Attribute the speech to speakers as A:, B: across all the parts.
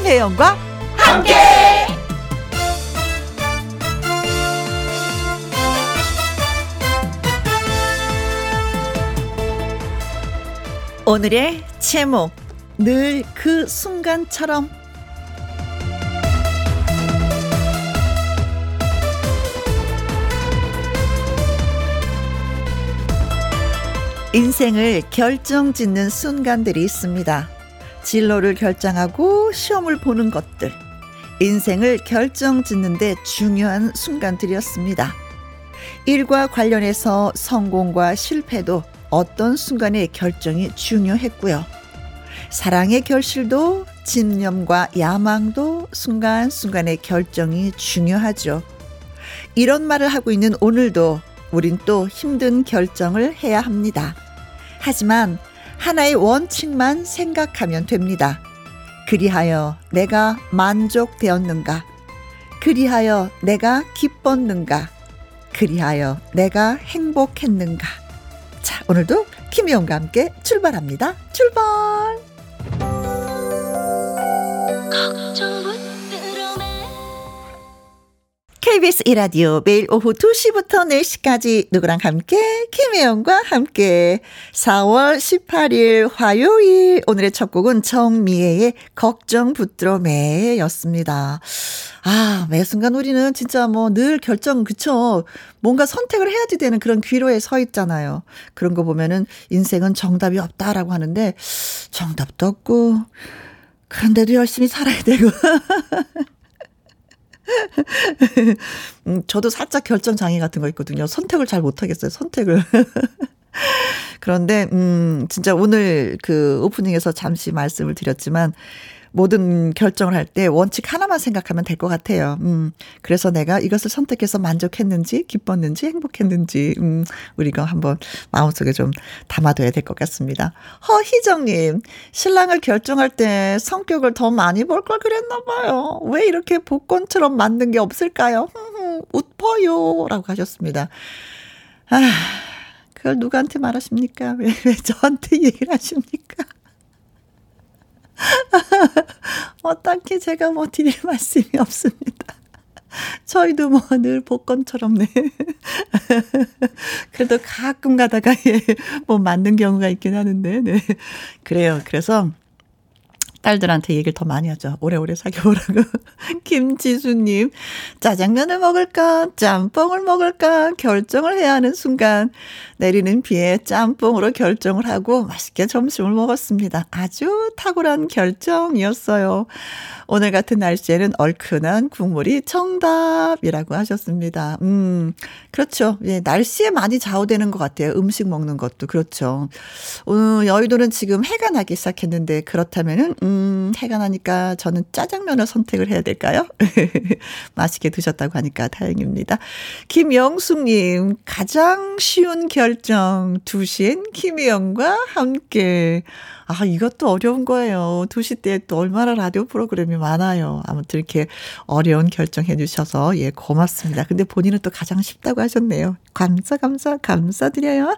A: 김혜영과 함께. 오늘의 제목 늘 그 순간처럼 인생을 결정짓는 순간들이 있습니다. 진로를 결정하고 시험을 보는 것들. 인생을 결정 짓는데 중요한 순간들이었습니다. 일과 관련해서 성공과 실패도 어떤 순간의 결정이 중요했고요. 사랑의 결실도 집념과 야망도 순간순간의 결정이 중요하죠. 이런 말을 하고 있는 오늘도 우린 또 힘든 결정을 해야 합니다. 하지만 하나의 원칙만 생각하면 됩니다. 그리하여 내가 만족되었는가? 그리하여 내가 기뻤는가? 그리하여 내가 행복했는가? 자, 오늘도 김희영과 함께 출발합니다. 출발! KBS 이라디오 매일 오후 2시부터 4시까지 누구랑 함께? 김혜영과 함께. 4월 18일 화요일. 오늘의 첫 곡은 정미애의 걱정 붙들어 매였습니다. 아, 매 순간 우리는 진짜 뭐 늘 결정 그쵸? 뭔가 선택을 해야지 되는 그런 귀로에 서 있잖아요. 그런 거 보면은 인생은 정답이 없다라고 하는데 정답도 없고 그런데도 열심히 살아야 되고 음, 저도 살짝 결정 장애 같은 거 있거든요. 선택을 잘 못하겠어요. 선택을. 그런데, 음, 진짜 오늘 그 오프닝에서 잠시 말씀을 드렸지만, 모든 결정을 할 때 원칙 하나만 생각하면 될 것 같아요. 음, 그래서 내가 이것을 선택해서 만족했는지, 기뻤는지, 행복했는지, 음, 우리가 한번 마음속에 좀 담아둬야 될 것 같습니다. 허희정님, 신랑을 결정할 때 성격을 더 많이 볼 걸 그랬나봐요. 왜 이렇게 복권처럼 만든 게 없을까요? 웃퍼요. 라고 하셨습니다. 아, 그걸 누구한테 말하십니까? 왜, 왜 저한테 얘기를 하십니까? 어떻게 제가 뭐 드릴 말씀이 없습니다. 저희도 뭐 늘 복권처럼 네. 그래도 가끔 가다가 예, 뭐 맞는 경우가 있긴 하는데 네. 그래요. 그래서 딸들한테 얘기를 더 많이 하죠. 오래오래 사귀어보라고. 김지수님, 짜장면을 먹을까? 짬뽕을 먹을까? 결정을 해야 하는 순간, 내리는 비에 짬뽕으로 결정을 하고 맛있게 점심을 먹었습니다. 아주 탁월한 결정이었어요. 오늘 같은 날씨에는 얼큰한 국물이 정답이라고 하셨습니다. 음, 그렇죠. 예, 날씨에 많이 좌우되는 것 같아요. 음식 먹는 것도 그렇죠. 어, 여의도는 지금 해가 나기 시작했는데 그렇다면은 음, 해가 나니까 저는 짜장면을 선택을 해야 될까요? 맛있게 드셨다고 하니까 다행입니다. 김영숙님 가장 쉬운 결정 두신 김희영과 함께. 아, 이것도 어려운 거예요. 2시 때 또 얼마나 라디오 프로그램이 많아요. 아무튼 이렇게 어려운 결정해 주셔서 예, 고맙습니다. 근데 본인은 또 가장 쉽다고 하셨네요. 감사, 감사, 감사드려요.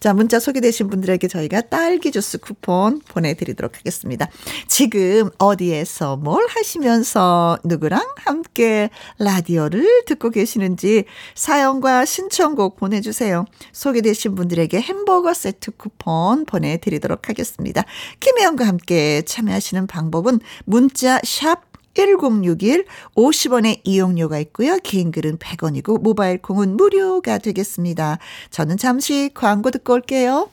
A: 자, 문자 소개되신 분들에게 저희가 딸기 주스 쿠폰 보내드리도록 하겠습니다. 지금 어디에서 뭘 하시면서 누구랑 함께 라디오를 듣고 계시는지 사연과 신청곡 보내주세요. 소개되신 분들에게 햄버거 세트 쿠폰 보내드리도록 하겠습니다. 김혜영과 함께 참여하시는 방법은 문자 샵 1061 50원의 이용료가 있고요. 개인 글은 100원이고 모바일 콩은 무료가 되겠습니다. 저는 잠시 광고 듣고 올게요.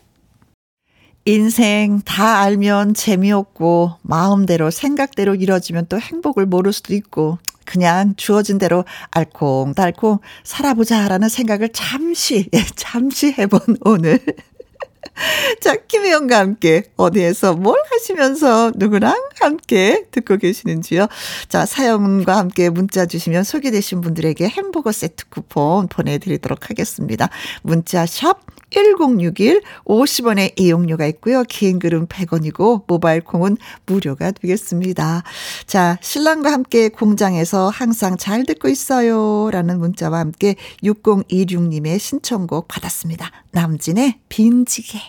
A: 인생 다 알면 재미없고 마음대로 생각대로 이뤄지면 또 행복을 모를 수도 있고 그냥 주어진 대로 알콩달콩 살아보자라는 생각을 잠시 예, 잠시 해본 오늘 자, 김혜영과 함께 어디에서 뭘 하시면서 누구랑 함께 듣고 계시는지요. 자, 사연과 함께 문자 주시면 소개되신 분들에게 햄버거 세트 쿠폰 보내드리도록 하겠습니다. 문자 샵 1061, 50원의 이용료가 있고요. 긴 글은 100원이고 모바일 콩은 무료가 되겠습니다. 자, 신랑과 함께 공장에서 항상 잘 듣고 있어요. 라는 문자와 함께 6026님의 신청곡 받았습니다. 남진의 빈지게.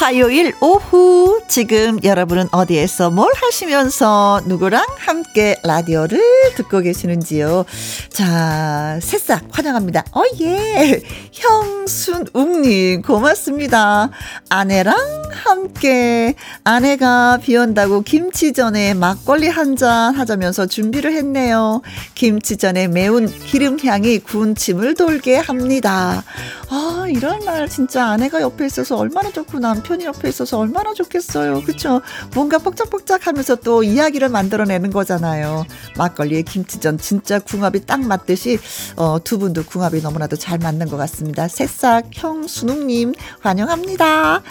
A: 화요일 오후 지금 여러분은 어디에서 뭘 하시면서 누구랑 함께 라디오를 듣고 계시는지요. 자, 새싹 환영합니다. 어 예. 형순웅님 고맙습니다. 아내랑 함께 아내가 비 온다고 김치전에 막걸리 한 잔 하자면서 준비를 했네요. 김치전에 매운 기름향이 군침을 돌게 합니다. 아, 이런 날 진짜 아내가 옆에 있어서 얼마나 좋고 남편이 옆에 있어서 얼마나 좋겠어요. 그쵸? 뭔가 뻑짝뻑짝 하면서 또 이야기를 만들어내는 거잖아요. 막걸리에 김치전 진짜 궁합이 딱 맞듯이, 어, 두 분도 궁합이 너무나도 잘 맞는 것 같습니다. 새싹 형순웅님 환영합니다.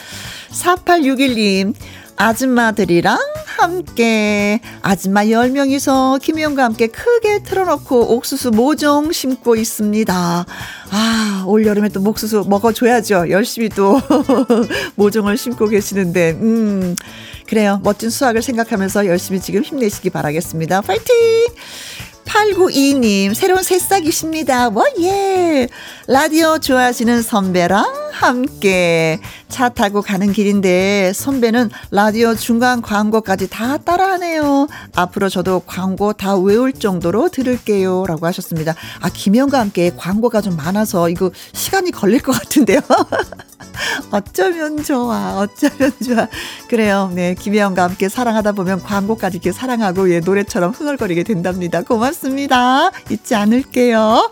A: 4861님, 아줌마들이랑 함께 아줌마 10명이서 김희영과 함께 크게 틀어놓고 옥수수 모종 심고 있습니다. 아, 올 여름에 또 옥수수 먹어줘야죠. 열심히 또 모종을 심고 계시는데, 음, 그래요. 멋진 수학을 생각하면서 열심히 지금 힘내시기 바라겠습니다. 파이팅! 8922님, 새로운 새싹이십니다. 뭐, 예. 라디오 좋아하시는 선배랑 함께 차 타고 가는 길인데 선배는 라디오 중간 광고까지 다 따라하네요. 앞으로 저도 광고 다 외울 정도로 들을게요. 라고 하셨습니다. 아, 김영과 함께 광고가 좀 많아서 이거 시간이 걸릴 것 같은데요. 어쩌면 좋아. 어쩌면 좋아. 그래요. 네. 김혜영과 함께 사랑하다 보면 광고까지 이렇게 사랑하고 예, 노래처럼 흥얼거리게 된답니다. 고맙습니다. 잊지 않을게요.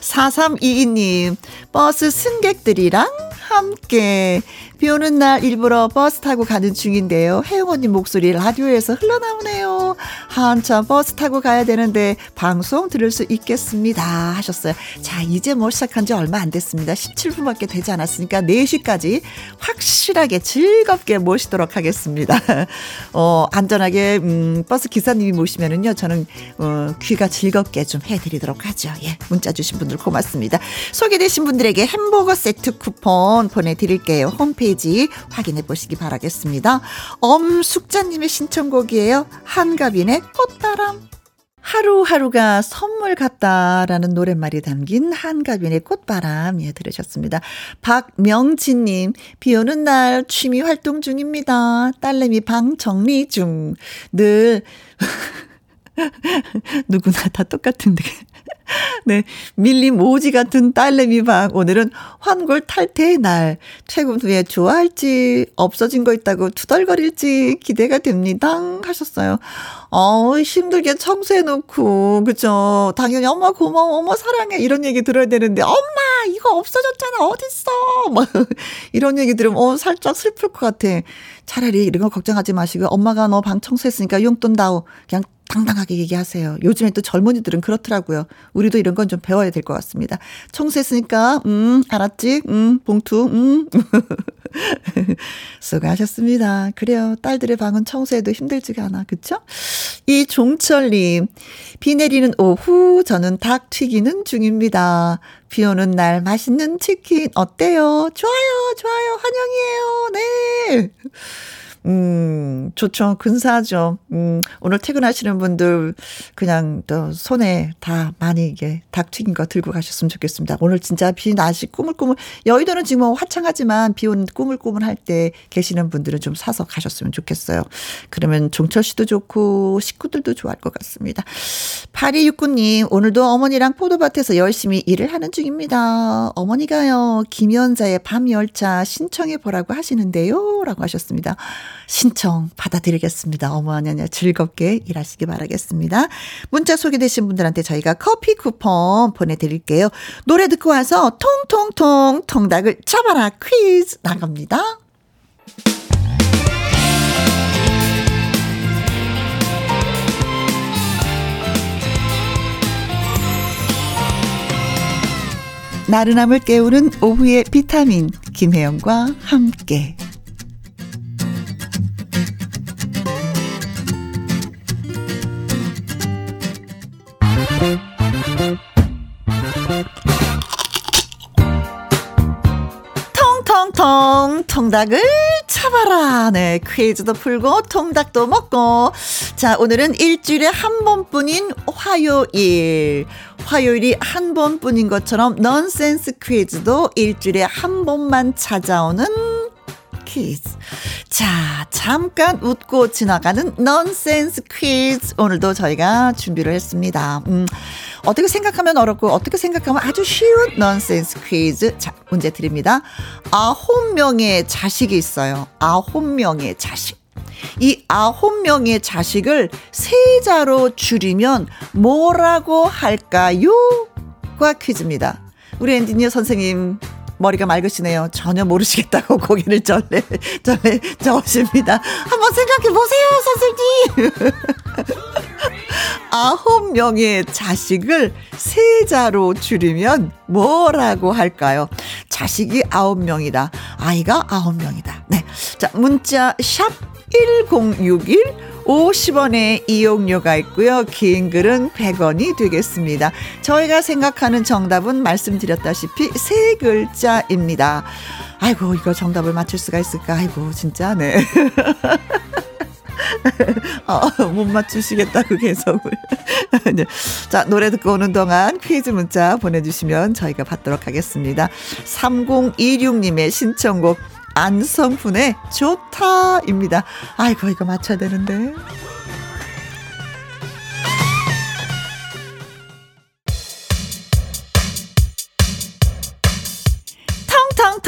A: 4322님, 버스 승객들이랑 함께 비 오는 날 일부러 버스 타고 가는 중인데요. 혜영 언니 목소리 라디오에서 흘러나오네요. 한참 버스 타고 가야 되는데 방송 들을 수 있겠습니다. 하셨어요. 자, 이제 뭐 시작한 지 얼마 안 됐습니다. 17분밖에 되지 않았으니까 4시까지 확실하게 즐겁게 모시도록 하겠습니다. 어, 안전하게, 음, 버스 기사님이 모시면은요, 저는, 어, 귀가 즐겁게 좀 해드리도록 하죠. 예, 문자 주신 분들 고맙습니다. 소개되신 분들에게 햄버거 세트 쿠폰 보내드릴게요. 홈페이지 홈페이지 확인해 보시기 바라겠습니다. 엄숙자님의 신청곡이에요. 한가빈의 꽃바람. 하루하루가 선물 같다라는 노랫말이 담긴 한가빈의 꽃바람 예 들으셨습니다. 박명진님 비 오는 날 취미 활동 중입니다. 딸내미 방 정리 중. 늘 누구나 다 똑같은데 네. 밀림 오지 같은 딸내미 방. 오늘은 환골 탈퇴의 날. 퇴근 후에 좋아할지, 없어진 거 있다고 투덜거릴지 기대가 됩니다. 하셨어요. 어, 힘들게 청소해놓고, 그죠. 당연히 엄마 고마워, 엄마 사랑해. 이런 얘기 들어야 되는데, 엄마, 이거 없어졌잖아. 어딨어. 막, 이런 얘기 들으면, 어, 살짝 슬플 것 같아. 차라리 이런 거 걱정하지 마시고, 엄마가 너 방 청소했으니까 용돈 다오. 그냥 당당하게 얘기하세요. 요즘에 또 젊은이들은 그렇더라고요. 우리도 이런 건 좀 배워야 될 것 같습니다. 청소했으니까, 음, 알았지? 음, 봉투, 음. 수고하셨습니다. 그래요. 딸들의 방은 청소해도 힘들지가 않아. 그쵸? 이 종철님, 비 내리는 오후, 저는 닭 튀기는 중입니다. 비 오는 날 맛있는 치킨 어때요? 좋아요, 좋아요. 환영이에요. 네. 음, 좋죠. 근사하죠. 음, 오늘 퇴근하시는 분들 그냥 또 손에 다 많이 이게 닭 튀긴 거 들고 가셨으면 좋겠습니다. 오늘 진짜 비 나시 꾸물꾸물 여의도는 지금 뭐 화창하지만 비 오는 꾸물꾸물할 때 계시는 분들은 좀 사서 가셨으면 좋겠어요. 그러면 종철 씨도 좋고 식구들도 좋아할 것 같습니다. 8269님, 오늘도 어머니랑 포도밭에서 열심히 일을 하는 중입니다. 어머니가요, 김연자의 밤열차 신청해 보라고 하시는데요. 라고 하셨습니다. 신청 받아드리겠습니다. 어머니 즐겁게 일하시기 바라겠습니다. 문자 소개되신 분들한테 저희가 커피 쿠폰 보내드릴게요. 노래 듣고 와서 통통통 통닭을 잡아라 퀴즈 나갑니다. 나른함을 깨우는 오후의 비타민 김혜영과 함께 통닭을 잡아라. 네, 퀴즈도 풀고 통닭도 먹고. 자, 오늘은 일주일에 한 번뿐인 화요일. 화요일이 한 번뿐인 것처럼 넌센스 퀴즈도 일주일에 한 번만 찾아오는 퀴즈. 자, 잠깐 웃고 지나가는 넌센스 퀴즈. 오늘도 저희가 준비를 했습니다. 음, 어떻게 생각하면 어렵고, 어떻게 생각하면 아주 쉬운 넌센스 퀴즈. 자, 문제 드립니다. 아홉 명의 자식이 있어요. 아홉 명의 자식. 이 아홉 명의 자식을 세 자로 줄이면 뭐라고 할까요? 과 퀴즈입니다. 우리 엔지니어 선생님 머리가 맑으시네요. 전혀 모르시겠다고 고개를 절레, 절레 저으십니다. 한번 생각해 보세요, 선생님. 아홉 명의 자식을 세자로 줄이면 뭐라고 할까요? 자식이 아홉 명이다. 아이가 아홉 명이다. 네. 자, 문자 샵 1061. 50원의 이용료가 있고요. 긴 글은 100원이 되겠습니다. 저희가 생각하는 정답은 말씀드렸다시피 세 글자입니다. 아이고, 이거 정답을 맞출 수가 있을까? 아이고, 진짜, 네. 어, 못 맞추시겠다고 계속을. 네. 자, 노래 듣고 오는 동안 퀴즈 문자 보내주시면 저희가 받도록 하겠습니다. 3026님의 신청곡 안성훈의 좋다입니다. 아이고, 이거 맞춰야 되는데.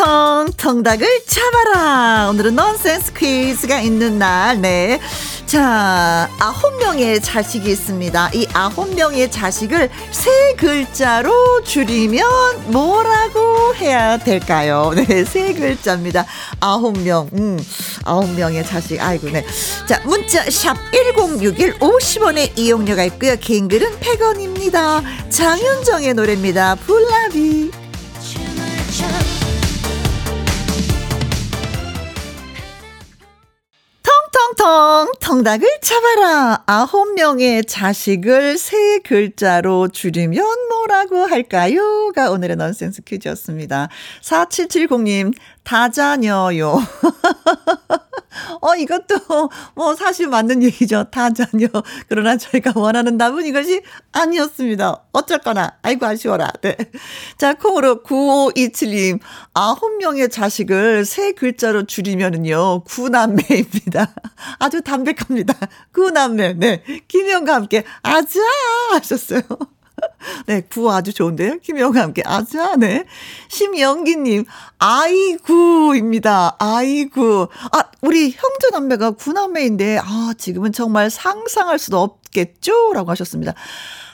A: 텅텅텅 통닭을 잡아라. 오늘은 넌센스 퀴즈가 있는 날. 네. 자, 아홉 명의 자식이 있습니다. 이 아홉 명의 자식을 세 글자로 줄이면 뭐라고 해야 될까요? 네, 세 글자입니다. 아홉 명, 음, 아홉 명의 자식. 아이고, 네. 자, 문자, 샵 1061, 50원의 이용료가 있고요. 긴 글은 100원입니다. 장윤정의 노래입니다. 불나비. 텅텅텅 텅닭을 잡아라. 아홉 명의 자식을 세 글자로 줄이면 뭐라고 할까요?가 오늘의 넌센스 퀴즈였습니다. 4770님, 다자녀요. 어, 이것도 뭐 사실 맞는 얘기죠. 다 자녀. 그러나 저희가 원하는 답은 이것이 아니었습니다. 어쩔거나. 아이고, 아쉬워라. 네. 자, 콩으로 9527님. 아홉 명의 자식을 세 글자로 줄이면은요, 구남매입니다. 아주 담백합니다. 구남매. 네. 김영과 함께, 아자! 하셨어요. 네, 구호 아주 좋은데요? 김영과 함께. 아자, 네. 심영기님, 아이구입니다. 아이구. 아, 우리 형제 남매가 구남매인데, 아, 지금은 정말 상상할 수도 없 겠죠? 라고 하셨습니다.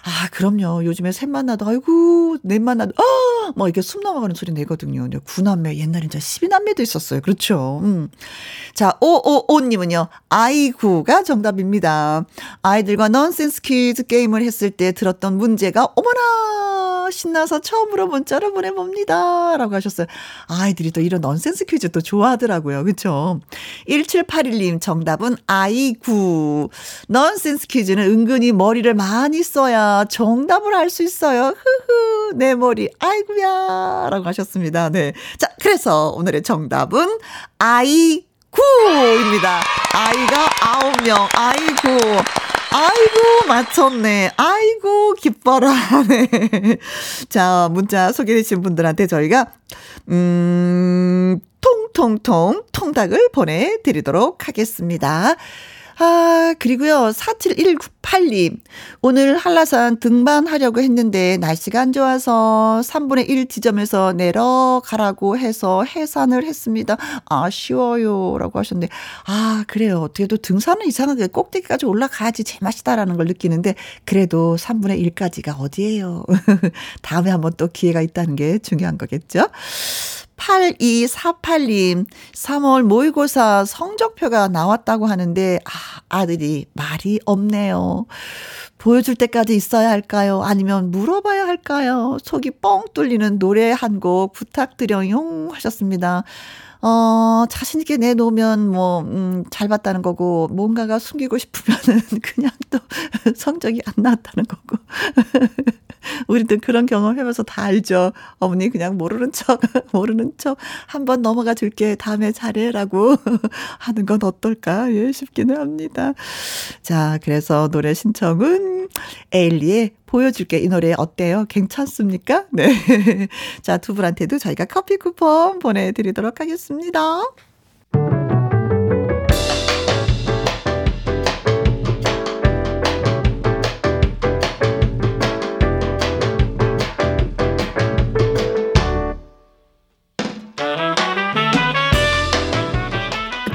A: 아, 그럼요. 요즘에 셋 만 나도, 아이고, 넷 만 나도, 아! 뭐 이렇게 숨 넘어가는 소리 내거든요. 구남매, 옛날엔 진짜 12남매도 있었어요. 그렇죠. 음. 자, 오오오님은요, 아이구가 정답입니다. 아이들과 넌센스 퀴즈 게임을 했을 때 들었던 문제가, 어머나! 신나서 처음으로 문자를 보내봅니다. 라고 하셨어요. 아이들이 또 이런 넌센스 퀴즈 또 좋아하더라고요. 그쵸? 1781님 정답은 아이구. 넌센스 퀴즈는 은근히 머리를 많이 써야 정답을 알 수 있어요. 흐흐. 내 머리. 아이구야. 라고 하셨습니다. 네. 자, 그래서 오늘의 정답은 아이 구입니다. 아이가 아홉 명. 아이고. 아이고, 맞췄네. 아이고, 기뻐라. 네. 자, 문자 소개되신 분들한테 저희가, 음, 통통통 통닭을 보내드리도록 하겠습니다. 아, 그리고요, 47198님. 오늘 한라산 등반하려고 했는데 날씨가 안 좋아서 3분의 1 지점에서 내려가라고 해서 해산을 했습니다. 아쉬워요. 라고 하셨는데, 아, 그래요. 어떻게도 등산은 이상하게 꼭대기까지 올라가야지 제맛이다라는 걸 느끼는데, 그래도 3분의 1까지가 어디예요. 다음에 한번 또 기회가 있다는 게 중요한 거겠죠? 8248님, 3월 모의고사 성적표가 나왔다고 하는데, 아, 아들이 말이 없네요. 보여줄 때까지 있어야 할까요? 아니면 물어봐야 할까요? 속이 뻥 뚫리는 노래 한 곡 부탁드려용 하셨습니다. 어, 자신있게 내놓으면 뭐, 음, 잘 봤다는 거고, 뭔가가 숨기고 싶으면은 그냥 또 성적이 안 나왔다는 거고. 우리도 그런 경험 해봐서 다 알죠. 어머니 그냥 모르는 척, 모르는 척, 한번 넘어가 줄게. 다음에 잘해라고 하는 건 어떨까? 예, 싶기는 합니다. 자, 그래서 노래 신청은 에일리의 보여줄게. 이 노래 어때요? 괜찮습니까? 네. 자, 두 분한테도 저희가 커피 쿠폰 보내드리도록 하겠습니다.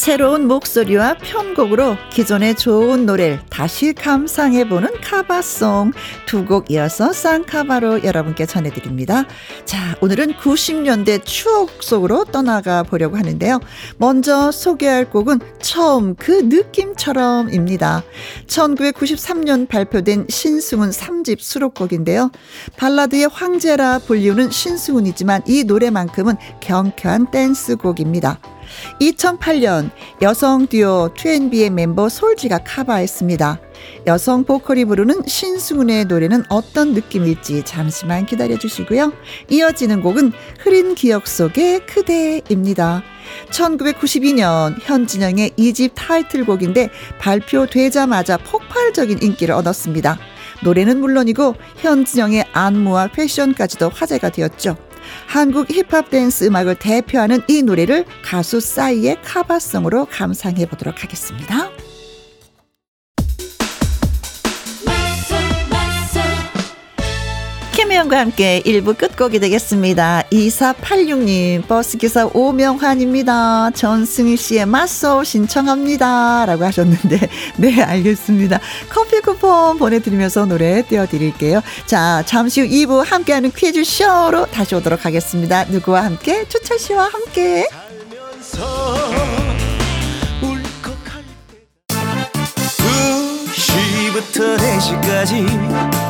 A: 새로운 목소리와 편곡으로 기존의 좋은 노래를 다시 감상해보는 카바송 두 곡 이어서 쌍카바로 여러분께 전해드립니다. 자, 오늘은 90년대 추억 속으로 떠나가 보려고 하는데요. 먼저 소개할 곡은 처음 그 느낌처럼입니다. 1993년 발표된 신승훈 3집 수록곡인데요. 발라드의 황제라 불리우는 신승훈이지만 이 노래만큼은 경쾌한 댄스곡입니다. 2008년 여성 듀오 2NB의 멤버 솔지가 카바했습니다. 여성 보컬이 부르는 신승훈의 노래는 어떤 느낌일지 잠시만 기다려 주시고요. 이어지는 곡은 흐린 기억 속의 그대입니다. 1992년 현진영의 2집 타이틀곡인데 발표되자마자 폭발적인 인기를 얻었습니다. 노래는 물론이고 현진영의 안무와 패션까지도 화제가 되었죠. 한국 힙합 댄스 음악을 대표하는 이 노래를 가수 싸이의 카바송으로 감상해 보도록 하겠습니다. 김혜영과 함께 1부 끝곡이 되겠습니다. 2486님, 버스기사 오명환입니다. 전승희 씨의 맞소 신청합니다. 라고 하셨는데, 네, 알겠습니다. 커피 쿠폰 보내드리면서 노래 띄워드릴게요. 자, 잠시 후 2부 함께하는 퀴즈쇼로 다시 오도록 하겠습니다. 누구와 함께? 추철 씨와 함께.
B: 2시부터 4시까지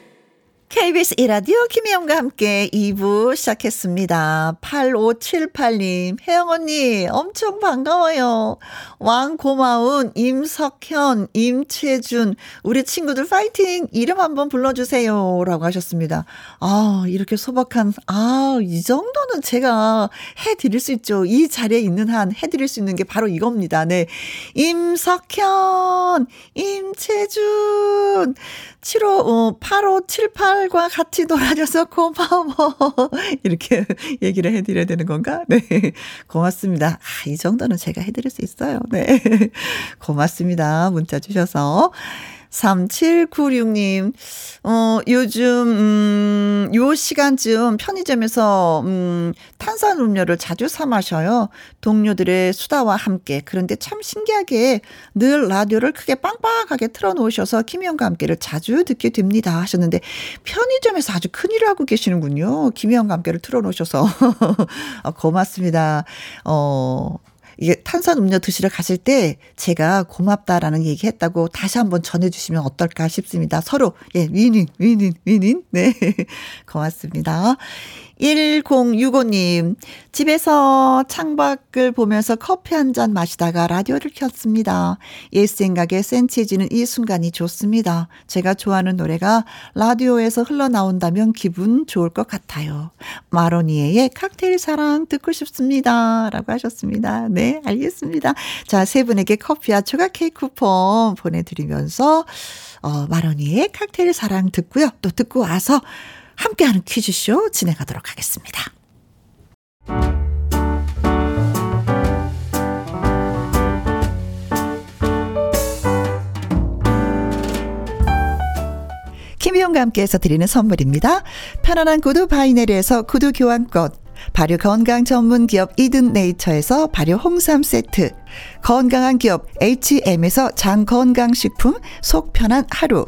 A: KBS 이라디오 김혜영과 함께 2부 시작했습니다. 8578님, 혜영 언니, 엄청 반가워요. 왕 고마운 임석현, 임채준, 우리 친구들 파이팅! 이름 한번 불러주세요. 라고 하셨습니다. 아, 이렇게 소박한, 아, 이 정도는 제가 해드릴 수 있죠. 이 자리에 있는 한 해드릴 수 있는 게 바로 이겁니다. 네. 임석현, 임채준, 75, 어, 8578과 같이 놀아줘서 고마워. 이렇게 얘기를 해드려야 되는 건가? 네. 고맙습니다. 아, 이 정도는 제가 해드릴 수 있어요. 네. 고맙습니다. 문자 주셔서. 3796님, 어, 요즘, 음, 요 시간쯤 편의점에서, 음, 탄산 음료를 자주 사 마셔요. 동료들의 수다와 함께. 그런데 참 신기하게 늘 라디오를 크게 빵빵하게 틀어 놓으셔서 김희영과 함께를 자주 듣게 됩니다. 하셨는데, 편의점에서 아주 큰일을 하고 계시는군요. 김희영과 함께를 틀어 놓으셔서. 어, 고맙습니다. 어, 이게 탄산 음료 드시러 가실 때 제가 고맙다라는 얘기 했다고 다시 한번 전해주시면 어떨까 싶습니다. 서로, 예, 위닝, 위닝, 위닝. 네. 고맙습니다. 1065님, 집에서 창밖을 보면서 커피 한 잔 마시다가 라디오를 켰습니다. 옛 생각에 센치해지는 이 순간이 좋습니다. 제가 좋아하는 노래가 라디오에서 흘러나온다면 기분 좋을 것 같아요. 마로니에의 칵테일 사랑 듣고 싶습니다. 라고 하셨습니다. 네, 알겠습니다. 자, 세 분에게 커피와 초각 케이크 쿠폰 보내드리면서, 어, 마로니에의 칵테일 사랑 듣고요. 또 듣고 와서 함께하는 퀴즈쇼 진행하도록 하겠습니다. 김희용과 함께해서 드리는 선물입니다. 편안한 구두 바이네리에서 구두 교환권, 발효 건강 전문 기업 이든 네이처에서 발효 홍삼 세트, 건강한 기업 H&M에서 장 건강식품 속 편한 하루,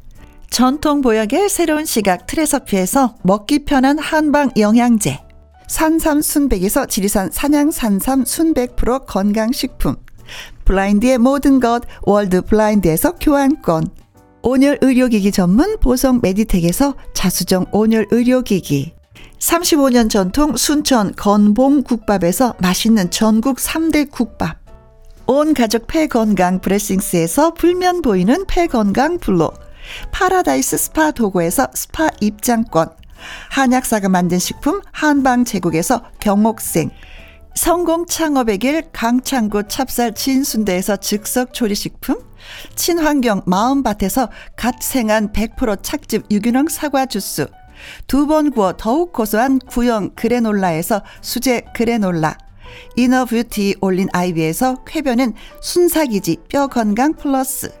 A: 전통 보약의 새로운 시각 트레서피에서 먹기 편한 한방 영양제. 산삼 순백에서 지리산 산양 산삼 순백 프로 건강식품. 블라인드의 모든 것 월드 블라인드에서 교환권. 온열 의료기기 전문 보성 메디텍에서 자수정 온열 의료기기. 35년 전통 순천 건봉 국밥에서 맛있는 전국 3대 국밥. 온 가족 폐 건강 브레싱스에서 불면 보이는 폐 건강 블로. 파라다이스 스파 도고에서 스파 입장권. 한약사가 만든 식품 한방 제국에서 경옥생. 성공 창업의 길 강창구 찹쌀 진순대에서 즉석 조리식품. 친환경 마음밭에서 갓 생산한 100% 착즙 유기농 사과 주스. 두 번 구워 더욱 고소한 구형 그래놀라에서 수제 그래놀라. 이너뷰티 올린 아이비에서 쾌변은 순삭이지 뼈 건강 플러스.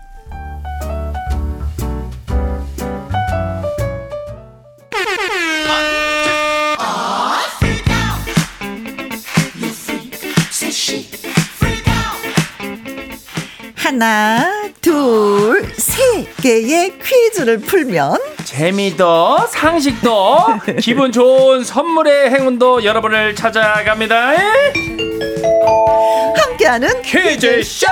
A: 하나, 둘, 세 개의 퀴즈를 풀면
C: 재미도 상식도 기분 좋은 선물의 행운도 여러분을 찾아갑니다.
A: 함께하는
C: 퀴즈쇼!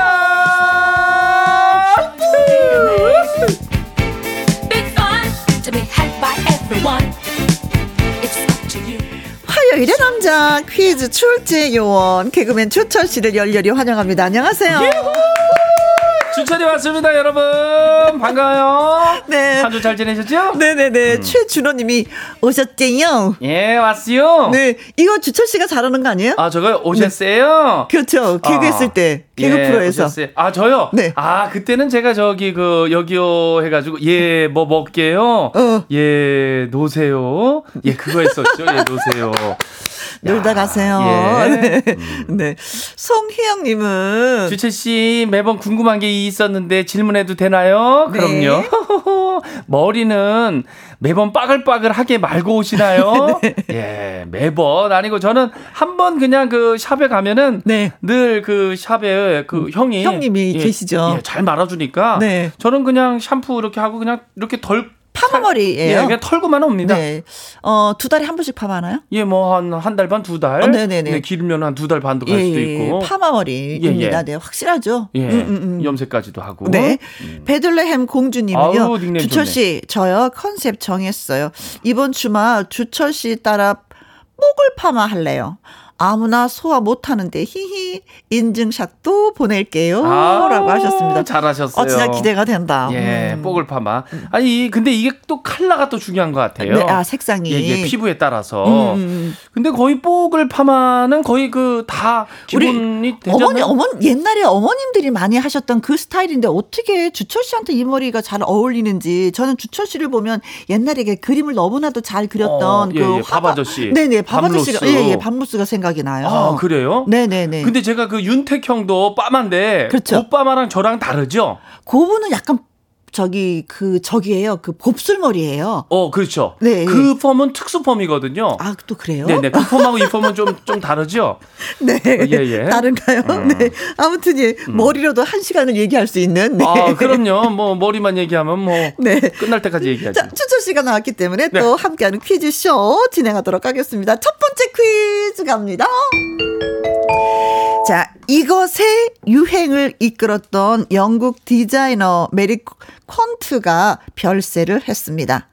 A: 화요일의 남자 퀴즈 출제 요원 개그맨 주철 씨를 열렬히 환영합니다. 안녕하세요.
C: 주철이 왔습니다, 여러분. 반가워요.
A: 네.
C: 한 주 잘 지내셨죠?
A: 네네네. 최준호님이 오셨대요.
C: 예, 왔어요.
A: 네. 이거 주철 씨가 잘하는 거 아니에요?
C: 아, 저거 오셨어요?
A: 그렇죠. 개그 했을
C: 아,
A: 때. 개그
C: 예,
A: 프로에서.
C: 오셨어요. 아, 저요?
A: 네.
C: 아, 그때는 제가 저기 그 여기요 해가지고, 예, 뭐 먹게요?
A: 어.
C: 예, 노세요? 예, 그거 했었죠. 예, 노세요.
A: 놀다 가세요.
C: 예.
A: 네. 네. 송희영 님은.
C: 주채 씨 매번 궁금한 게 있었는데 질문해도 되나요?
A: 네.
C: 그럼요. 머리는 매번 빠글빠글하게 말고 오시나요?
A: 네.
C: 예, 매번 아니고 저는 한 번 그냥 그 샵에 가면은
A: 네.
C: 늘그 샵에 그 형이
A: 형님이
C: 예,
A: 계시죠.
C: 예, 잘 말아주니까
A: 네.
C: 저는 그냥 샴푸 이렇게 하고 그냥 이렇게 덜
A: 파마머리예요.
C: 예, 그냥 털고만 옵니다.
A: 네. 어, 두 달에 한 번씩 파마하나요?
C: 예, 뭐 한 한 달 반, 두 달.
A: 어, 네네네.
C: 네, 길면 한 두 달 반도 갈 수도 있고.
A: 파마머리입니다.
C: 예, 예.
A: 네, 확실하죠.
C: 예,
A: 음, 음, 음.
C: 염색까지도 하고.
A: 네. 베들레헴 공주님은요.
C: 아우, 닉네임
A: 주철. 씨, 저요 컨셉 정했어요. 이번 주말 주철 씨 따라 목을 파마 할래요. 아무나 소화 못 하는데 히히 인증샷도 보낼게요.
C: 아,
A: 라고 하셨습니다.
C: 잘하셨어요.
A: 어, 진짜 기대가 된다.
C: 예,
A: 음.
C: 뽀글 파마. 아니, 근데 이게 또 컬러가 또 중요한 것 같아요.
A: 네, 아, 색상이.
C: 예, 예, 피부에 따라서.
A: 음, 음.
C: 근데 거의 뽀글 파마는 거의 그 다 기본이 되잖아요.
A: 어머니, 어머니, 옛날에 어머님들이 많이 하셨던 그 스타일인데 어떻게 주철 씨한테 이 머리가 잘 어울리는지 저는 주철 씨를 보면 옛날에 그 그림을 너무나도 잘 그렸던
C: 어, 예,
A: 그
C: 예, 밥 아저씨.
A: 네네, 밥. 아저씨가, 예, 예, 밤로스가 생각 이 나요.
C: 아, 그래요?
A: 네네네.
C: 근데 제가 그 윤택 형도 빠만데
A: 그렇죠.
C: 그 빠마랑 저랑 다르죠?
A: 그분은 약간 저기 그 저기예요. 그 곱슬머리예요.
C: 어, 그렇죠.
A: 네.
C: 그 펌은 특수 펌이거든요.
A: 아, 또 그래요?
C: 네 네. 그 펌하고 이 펌은 좀, 좀 다르죠?
A: 네.
C: 예, 예.
A: 다른가요? 네. 아무튼 예, 머리로도 한 시간을 얘기할 수 있는. 네.
C: 아, 그럼요. 뭐, 머리만 얘기하면 뭐,
A: 네.
C: 끝날 때까지 얘기하죠.
A: 자, 추철 씨가 나왔기 때문에
C: 네.
A: 또 함께하는 퀴즈쇼 진행하도록 하겠습니다. 첫 번째 퀴즈 갑니다. 자, 이것의 유행을 이끌었던 영국 디자이너 메리 퀀트가 별세를 했습니다.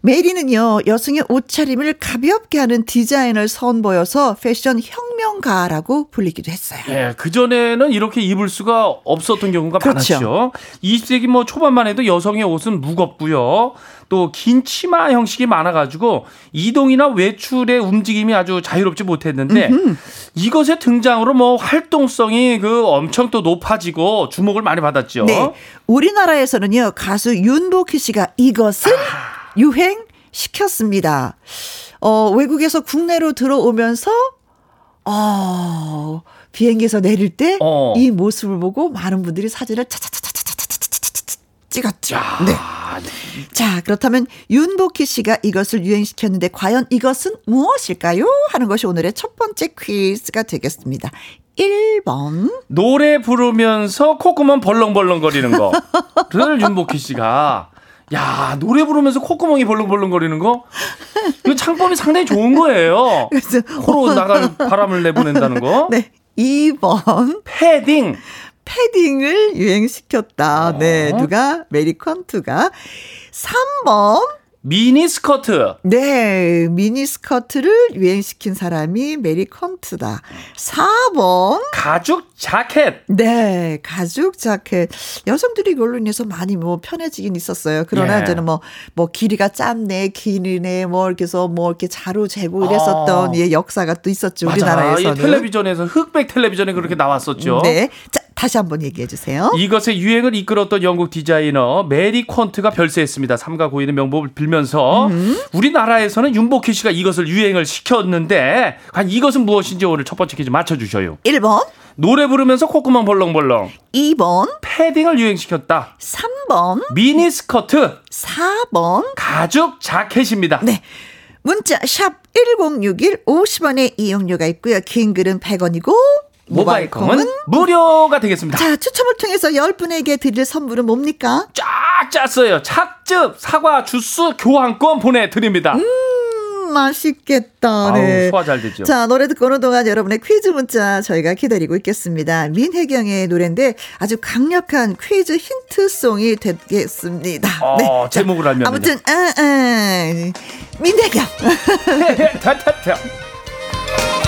A: 메리는요, 여성의 옷차림을 가볍게 하는 디자인을 선보여서 패션 혁명가라고 불리기도 했어요.
C: 예, 그전에는 이렇게 입을 수가 없었던 경우가
A: 그렇죠.
C: 많았죠. 20세기 뭐 초반만 해도 여성의 옷은 무겁고요. 또 긴 치마 형식이 많아가지고 이동이나 외출의 움직임이 아주 자유롭지 못했는데 음흠. 이것의 등장으로 뭐 활동성이 그 엄청 또 높아지고 주목을 많이 받았죠.
A: 네. 우리나라에서는요 가수 윤복희 씨가 이것을 아. 유행 시켰습니다. 어, 외국에서 국내로 들어오면서 어, 비행기에서 내릴 때이
C: 어.
A: 모습을 보고 많은 분들이 사진을 차차차차 찍었죠. 네.
C: 아, 야,
A: 자, 그렇다면 윤복희 씨가 이것을 유행시켰는데 과연 이것은 무엇일까요? 하는 것이 오늘의 첫 번째 퀴즈가 되겠습니다. 1번.
C: 노래 부르면서 콧구멍 벌렁벌렁 거리는 거를 윤복희 씨가 야 노래 부르면서 콧구멍이 벌렁벌렁거리는 거 이거 창법이 상당히 좋은 거예요.
A: 그래서
C: 코로 나갈 바람을 내보낸다는 거.
A: 네. 2번.
C: 패딩.
A: 패딩을 유행시켰다. 네.
C: 어.
A: 누가? 메리 퀀트가. 3번.
C: 미니 스커트.
A: 네, 미니스커트를 유행시킨 사람이 메리 퀀트다. 4번.
C: 가죽 자켓.
A: 네, 가죽 자켓. 여성들이 이걸로 인해서 많이 뭐 편해지긴 있었어요. 그러나
C: 예.
A: 저는 뭐, 뭐 길이가 짧네, 기네, 뭐 이렇게 해서 뭐 이렇게 자로 재고 이랬었던
C: 아.
A: 예, 역사가 또 있었죠.
C: 맞아.
A: 우리나라에서는.
C: 이 텔레비전에서 흑백 텔레비전에 그렇게 나왔었죠.
A: 네. 자, 다시 한번 얘기해 주세요.
C: 이것의 유행을 이끌었던 영국 디자이너 메리 퀀트가 별세했습니다. 삼가 고인의 명복을 빌면서 우리나라에서는 윤복희 씨가 이것을 유행을 시켰는데 과연 이것은 무엇인지 오늘 첫 번째 퀴즈 맞춰 주셔요.
A: 1번,
C: 노래 부르면서 콧구멍 벌렁벌렁
A: 2번,
C: 패딩을 유행시켰다.
A: 3번,
C: 미니 스커트
A: 4번,
C: 가죽 자켓입니다.
A: 네. 문자 샵 1061 50원의 이용료가 있고요. 긴 글은 100원이고
C: 모바일 콩은 무료가 되겠습니다.
A: 자, 추첨을 통해서 10분에게 드릴 선물은 뭡니까?
C: 쫙 짰어요. 착즙 사과 주스 교환권 보내드립니다.
A: 음, 맛있겠다. 네.
C: 아우 소화 잘 되죠.
A: 자, 노래 듣고 오는 동안 여러분의 퀴즈 문자 저희가 기다리고 있겠습니다. 민혜경의 노래인데 아주 강력한 퀴즈 힌트송이 되겠습니다.
C: 어,
A: 네.
C: 제목을 알면은요.
A: 아무튼, 아, 아, 민혜경.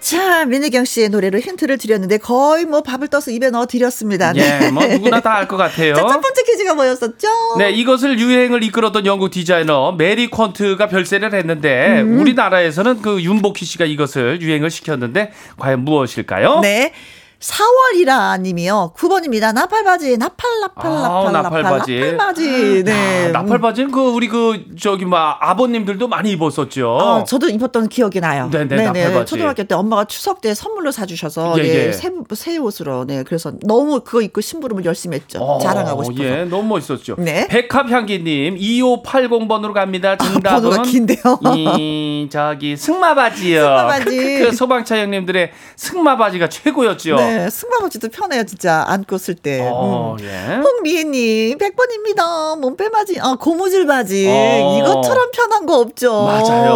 A: 자, 민혜경 씨의 노래로 힌트를 드렸는데 거의 뭐 밥을 떠서 입에 넣어 드렸습니다. 네.
C: 예, 뭐 누구나 다 알 것 같아요.
A: 자, 첫 번째 퀴즈가 뭐였었죠?
C: 네, 이것을 유행을 이끌었던 영국 디자이너 메리 콘트가 별세를 했는데
A: 음.
C: 우리나라에서는 그 윤복희 씨가 이것을 유행을 시켰는데 과연 무엇일까요?
A: 네. 4월이라 님이요. 9번입니다. 나팔바지, 나팔, 나팔, 나팔, 나팔,
C: 나팔바지.
A: 나팔바지. 네.
C: 아, 나팔바지는 그 우리 그 저기 뭐 아버님들도 많이 입었었죠.
A: 아, 저도 입었던 기억이 나요.
C: 네네, 나팔바지.
A: 초등학교 때 엄마가 추석 때 선물로 사주셔서
C: 예,
A: 예,
C: 예.
A: 새, 새 옷으로 네 그래서 너무 그거 입고 심부름을 열심히 했죠.
C: 어,
A: 자랑하고 싶어서.
C: 예, 너무 멋있었죠.
A: 네.
C: 백합향기님 2580번으로 갑니다. 정답은
A: 번호가 긴데요.
C: 이 저기 승마바지요.
A: 승마바지.
C: 크크크 소방차 형님들의 승마바지가 최고였죠.
A: 네, 승마바지도 편해요, 진짜 안고 쓸 때.
C: 어,
A: 음.
C: 예.
A: 홍미애님, 100번입니다. 몸빼바지, 아, 고무줄 바지.
C: 어.
A: 이것처럼 편한 거 없죠.
C: 맞아요.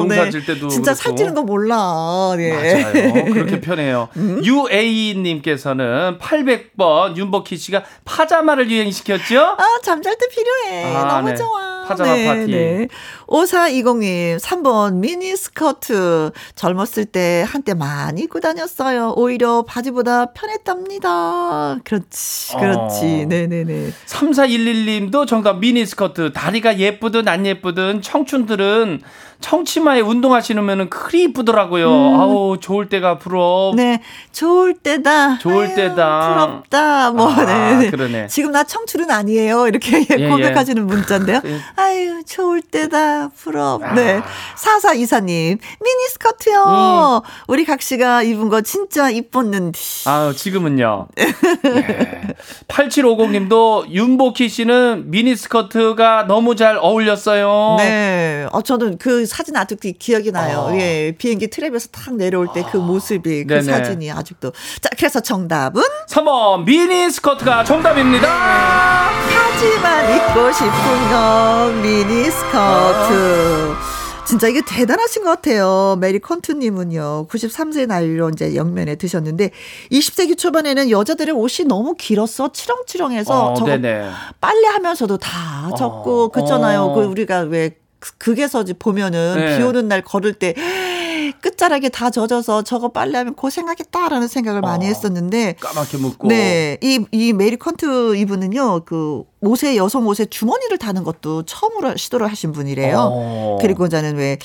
C: 농사
A: 네.
C: 질 때도
A: 진짜
C: 그렇고.
A: 살찌는 거 몰라. 네.
C: 맞아요. 그렇게 편해요.
A: 음?
C: UA님께서는 800번 윤복희 씨가 파자마를 유행시켰죠?
A: 아, 잠잘 때 필요해.
C: 아,
A: 너무
C: 네.
A: 좋아.
C: 파자마 파티.
A: 5420님, 3번 미니스커트. 젊었을 때 한때 많이 입고 다녔어요. 오히려 바지보다 편했답니다. 그렇지, 그렇지.
C: 어.
A: 네네네.
C: 3411님도 정답 미니스커트. 다리가 예쁘든 안 예쁘든 청춘들은 청치마에 운동화 신으면 그리 이쁘더라고요. 아우, 좋을 때가 부럽.
A: 음. 네, 좋을 때다.
C: 좋을
A: 아유,
C: 때다.
A: 부럽다. 뭐,
C: 아,
A: 네.
C: 그러네.
A: 지금 나 청춘은 아니에요. 이렇게
C: 예,
A: 고백하시는 문자인데요.
C: 예.
A: 아유, 좋을 때다. 부럽.
C: 아.
A: 네. 사사 이사님, 미니스커트요. 우리 각 씨가 입은 거 진짜 이뻤는데.
C: 아우, 지금은요. 예. 8750님도 윤복희 씨는 미니스커트가 너무 잘 어울렸어요.
A: 네. 어, 저는 그 사진 아직도 기억이 나요.
C: 어.
A: 예. 비행기 트랩에서 탁 내려올 때 그 모습이, 그
C: 네네.
A: 사진이 아직도. 자, 그래서 정답은?
C: 3번 미니 스커트가 정답입니다.
A: 하지만 입고 싶은 건 미니 스커트. 진짜 이게 대단하신 것 같아요. 메리 퀀트님은요. 93세 나이로 이제 영면에 드셨는데 20세기 초반에는 여자들의 옷이 너무 길었어. 치렁치렁해서
C: 어,
A: 저거
C: 네네.
A: 빨래하면서 다 젖고
C: 어,
A: 그렇잖아요.
C: 어.
A: 그 우리가 왜 극에서 보면은
C: 네.
A: 비 오는 날 걸을 때 끝자락에 다 젖어서 저거 빨래하면 고생하겠다라는 생각을 많이
C: 어.
A: 했었는데
C: 까맣게 묻고.
A: 네, 이, 이 메리 퀀트 이분은요, 그, 옷에, 여성 옷에 주머니를 다는 것도 처음으로 시도를 하신 분이래요.
C: 어.
A: 그리고 저는 왜,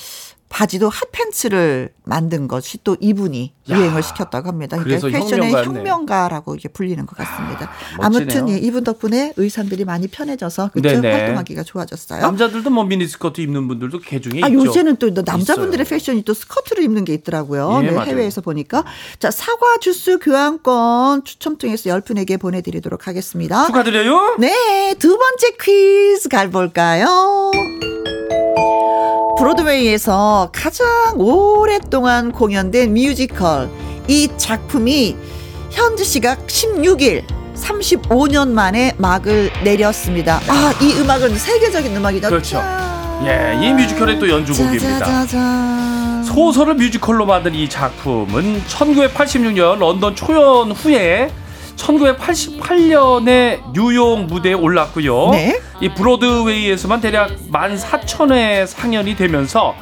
A: 바지도 핫팬츠를 만든 것이 또 이분이
C: 야,
A: 유행을 시켰다고 합니다. 그러니까 패션의
C: 혁명가였네.
A: 혁명가라고 이게 불리는 것 같습니다.
C: 아, 멋지네요.
A: 아무튼 예, 이분 덕분에 의상들이 많이 편해져서 그렇죠?
C: 네네.
A: 활동하기가 좋아졌어요.
C: 남자들도 뭐 미니스커트 입는 분들도 개중에
A: 아,
C: 있죠.
A: 요새는 또 남자분들의
C: 있어요.
A: 패션이 또 스커트를 입는 게 있더라고요.
C: 예,
A: 네. 해외에서 보니까. 자, 사과 주스 교환권 추첨 통해서 10분에게 보내드리도록 하겠습니다.
C: 축하드려요.
A: 네, 두 번째 퀴즈 가볼까요? 브로드웨이에서 가장 오랫동안 공연된 뮤지컬. 이 작품이 현지 시각 16일 35년 만에 막을 내렸습니다. 아, 이 음악은 세계적인 음악이죠.
C: 그렇죠.
A: 짠.
C: 예, 이 뮤지컬의 또 연주곡입니다. 소설을 뮤지컬로 만든 이 작품은 1986년 런던 초연 후에 1988년에 뉴욕 무대에 올랐고요.
A: 네.
C: 이 브로드웨이에서만 대략 14,000회 상연이 되면서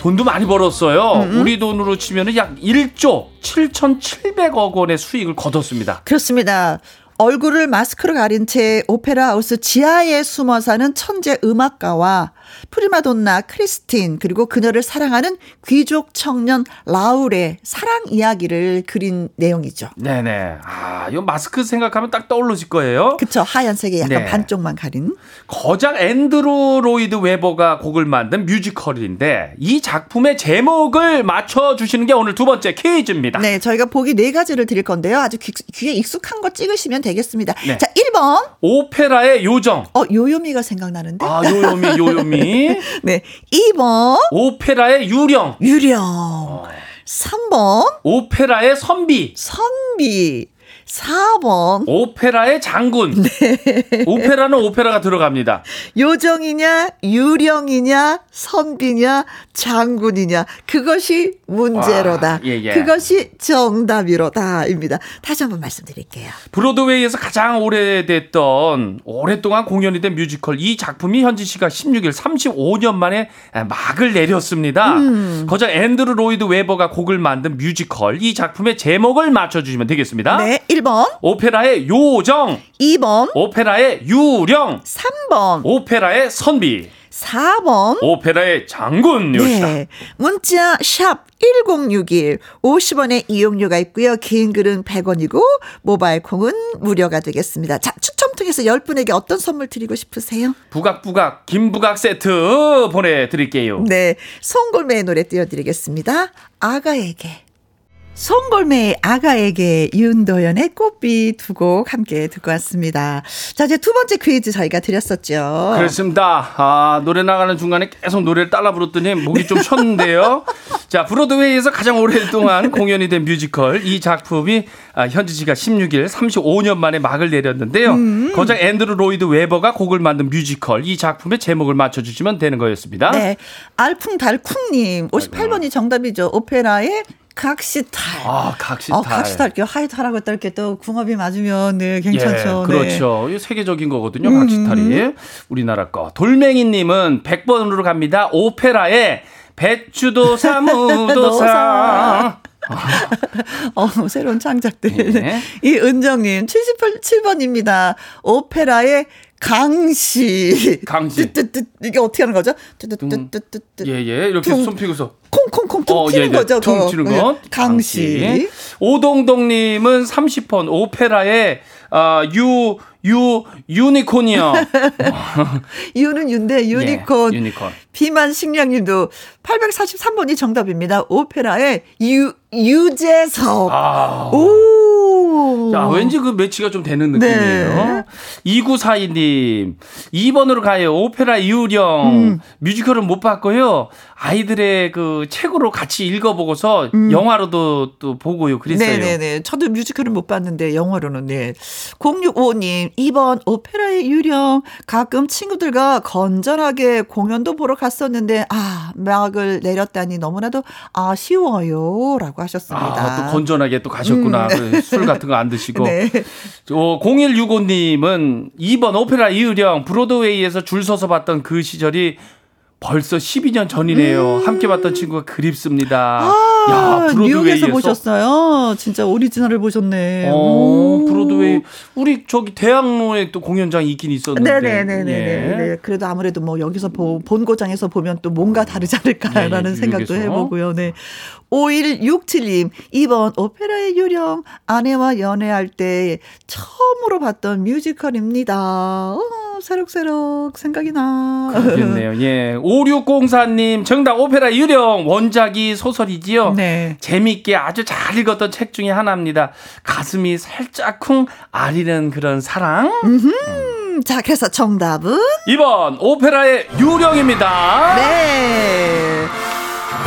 C: 돈도 많이 벌었어요.
A: 음,
C: 우리 돈으로 치면 약 1조 7,700억 원의 수익을 거뒀습니다.
A: 그렇습니다. 얼굴을 마스크로 가린 채 오페라 하우스 지하에 숨어 사는 천재 음악가와 프리마돈나 크리스틴 그리고 그녀를 사랑하는 귀족 청년 라울의 사랑 이야기를 그린 내용이죠.
C: 네네. 아, 이 마스크 생각하면 딱 떠오르실 거예요.
A: 그쵸 하얀색에 약간
C: 네.
A: 반쪽만 가린.
C: 거장 앤드루 로이드 웨버가 곡을 만든 뮤지컬인데 이 작품의 제목을 맞춰 주시는 게 오늘 두 번째 퀴즈입니다.
A: 네, 저희가 보기 네 가지를 드릴 건데요. 아주 귀, 귀에 익숙한 거 찍으시면 되겠습니다.
C: 네.
A: 자, 1번.
C: 오페라의 요정.
A: 어, 요요미가 생각나는데.
C: 아, 요요미, 요요미.
A: 네. 2번.
C: 오페라의 유령.
A: 유령. 3번.
C: 오페라의 선비.
A: 선비. 4번.
C: 오페라의 장군.
A: 네.
C: 오페라는 오페라가 들어갑니다.
A: 요정이냐, 유령이냐, 선비냐, 장군이냐. 그것이 문제로다.
C: 와, 예, 예.
A: 그것이 정답이로다입니다. 다시 한번 말씀드릴게요.
C: 브로드웨이에서 가장 오래됐던 오랫동안 공연이 된 뮤지컬 이 작품이 현지 시각 16일 35년 만에 막을 내렸습니다.
A: 음.
C: 거장 앤드루 로이드 웨버가 곡을 만든 뮤지컬 이 작품의 제목을 맞춰 주시면 되겠습니다.
A: 네, 1 번,
C: 오페라의 요정,
A: 2번,
C: 오페라의 유령,
A: 3번,
C: 오페라의 선비,
A: 4번.
C: 오페라의 장군 요시다.
A: 네. 문자 샵 1061 50원의 이용료가 있고요. 긴 글은 100원이고 모바일 콩은 무료가 되겠습니다. 자, 추첨 통해서 10분에게 어떤 선물 드리고 싶으세요?
C: 부각부각 김부각 세트 보내 드릴게요.
A: 네. 송골매의 노래 띄워 드리겠습니다. 아가에게. 송골매의 아가에게 윤도현의 꽃비 두 곡 함께 듣고 왔습니다. 자, 이제 두 번째 퀴즈 저희가 드렸었죠.
C: 그렇습니다. 아, 노래 나가는 중간에 계속 노래를 따라 부르더니 목이 좀 쉬었는데요. 자, 브로드웨이에서 가장 오랫동안 공연이 된 뮤지컬 이 작품이 아, 현지 시각 16일 35년 만에 막을 내렸는데요.
A: 음.
C: 거장 앤드루 로이드 웨버가 곡을 만든 뮤지컬 이 작품의 제목을 맞춰주시면 되는 거였습니다.
A: 네. 알풍달쿵님, 58번이 정답이죠. 오페라의 각시탈.
C: 아, 각시탈.
A: 어, 각시탈, 이렇게 하이탈하고 또 이렇게 또 궁합이 맞으면, 네, 괜찮죠.
C: 예,
A: 네.
C: 그렇죠. 이게 세계적인 거거든요. 각시탈이. 우리나라 거. 돌멩이님은 100번으로 갑니다. 오페라의 배추도 사 무도사.
A: 어, 새로운 창작들.
C: 네.
A: 이 은정님, 78번입니다. 오페라의 강시.
C: 강시.
A: 뜨뜨뜨, 이게 어떻게 하는 거죠? 뜨뜨뜨뜨뜨.
C: 예, 예. 이렇게
A: 퉁.
C: 손 피고서.
A: 콩콩콩 퉁
C: 어, 예, 예.
A: 거죠.
C: 튀는
A: 네.
C: 거.
A: 강시.
C: 오동동님은 30번 오페라의 아, 유, 유, 유니콘이요.
A: 유는 윤대, 유니콘.
C: 예, 유니콘.
A: 비만 식량님도 843번이 정답입니다. 오페라의 유, 유재석.
C: 아.
A: 오.
C: 자, 왠지 그 매치가 좀 되는 느낌이에요.
A: 네.
C: 2942님, 2번으로 가요. 오페라 유령.
A: 음.
C: 뮤지컬은 못 봤고요. 아이들의 그 책으로 같이 읽어보고서 영화로도 또 보고요. 그랬어요.
A: 음. 네네네. 저도 뮤지컬은 못 봤는데 영어로는 네. 0655님 2번 오페라의 유령 가끔 친구들과 건전하게 공연도 보러 갔었는데 아 막을 내렸다니 너무나도 아쉬워요 라고 하셨습니다.
C: 아, 또 건전하게 또 가셨구나. 그술 같은 거 안 드시고.
A: 음. 네.
C: 어, 0165님은 2번 오페라 이유령 브로드웨이에서 줄 서서 봤던 그 시절이 벌써 12년 전이네요. 함께 봤던 친구가 그립습니다.
A: 음. 아, 뉴욕에서
C: 브로드웨이에서.
A: 보셨어요. 진짜 오리지널을 보셨네.
C: 어,
A: 오.
C: 브로드웨이 우리 저기 대학로에 또 공연장이 있긴 있었는데.
A: 네네네네.
C: 예.
A: 네. 그래도 아무래도 뭐 여기서 보, 본고장에서 보면 또 뭔가 다르지 않을까라는
C: 예,
A: 생각도
C: 뉴욕에서.
A: 해보고요. 네. 5167님, 이번 오페라의 유령 아내와 연애할 때 처음으로 봤던 뮤지컬입니다. 어, 새록새록 생각이 나.
C: 그렇겠네요. 예. 5604님, 정답 오페라 유령 원작이 소설이지요.
A: 네.
C: 재밌게 아주 잘 읽었던 책 중에 하나입니다. 가슴이 살짝 쿵 아리는 그런 사랑.
A: 음, 자, 그래서 정답은?
C: 2번 오페라의 유령입니다.
A: 네.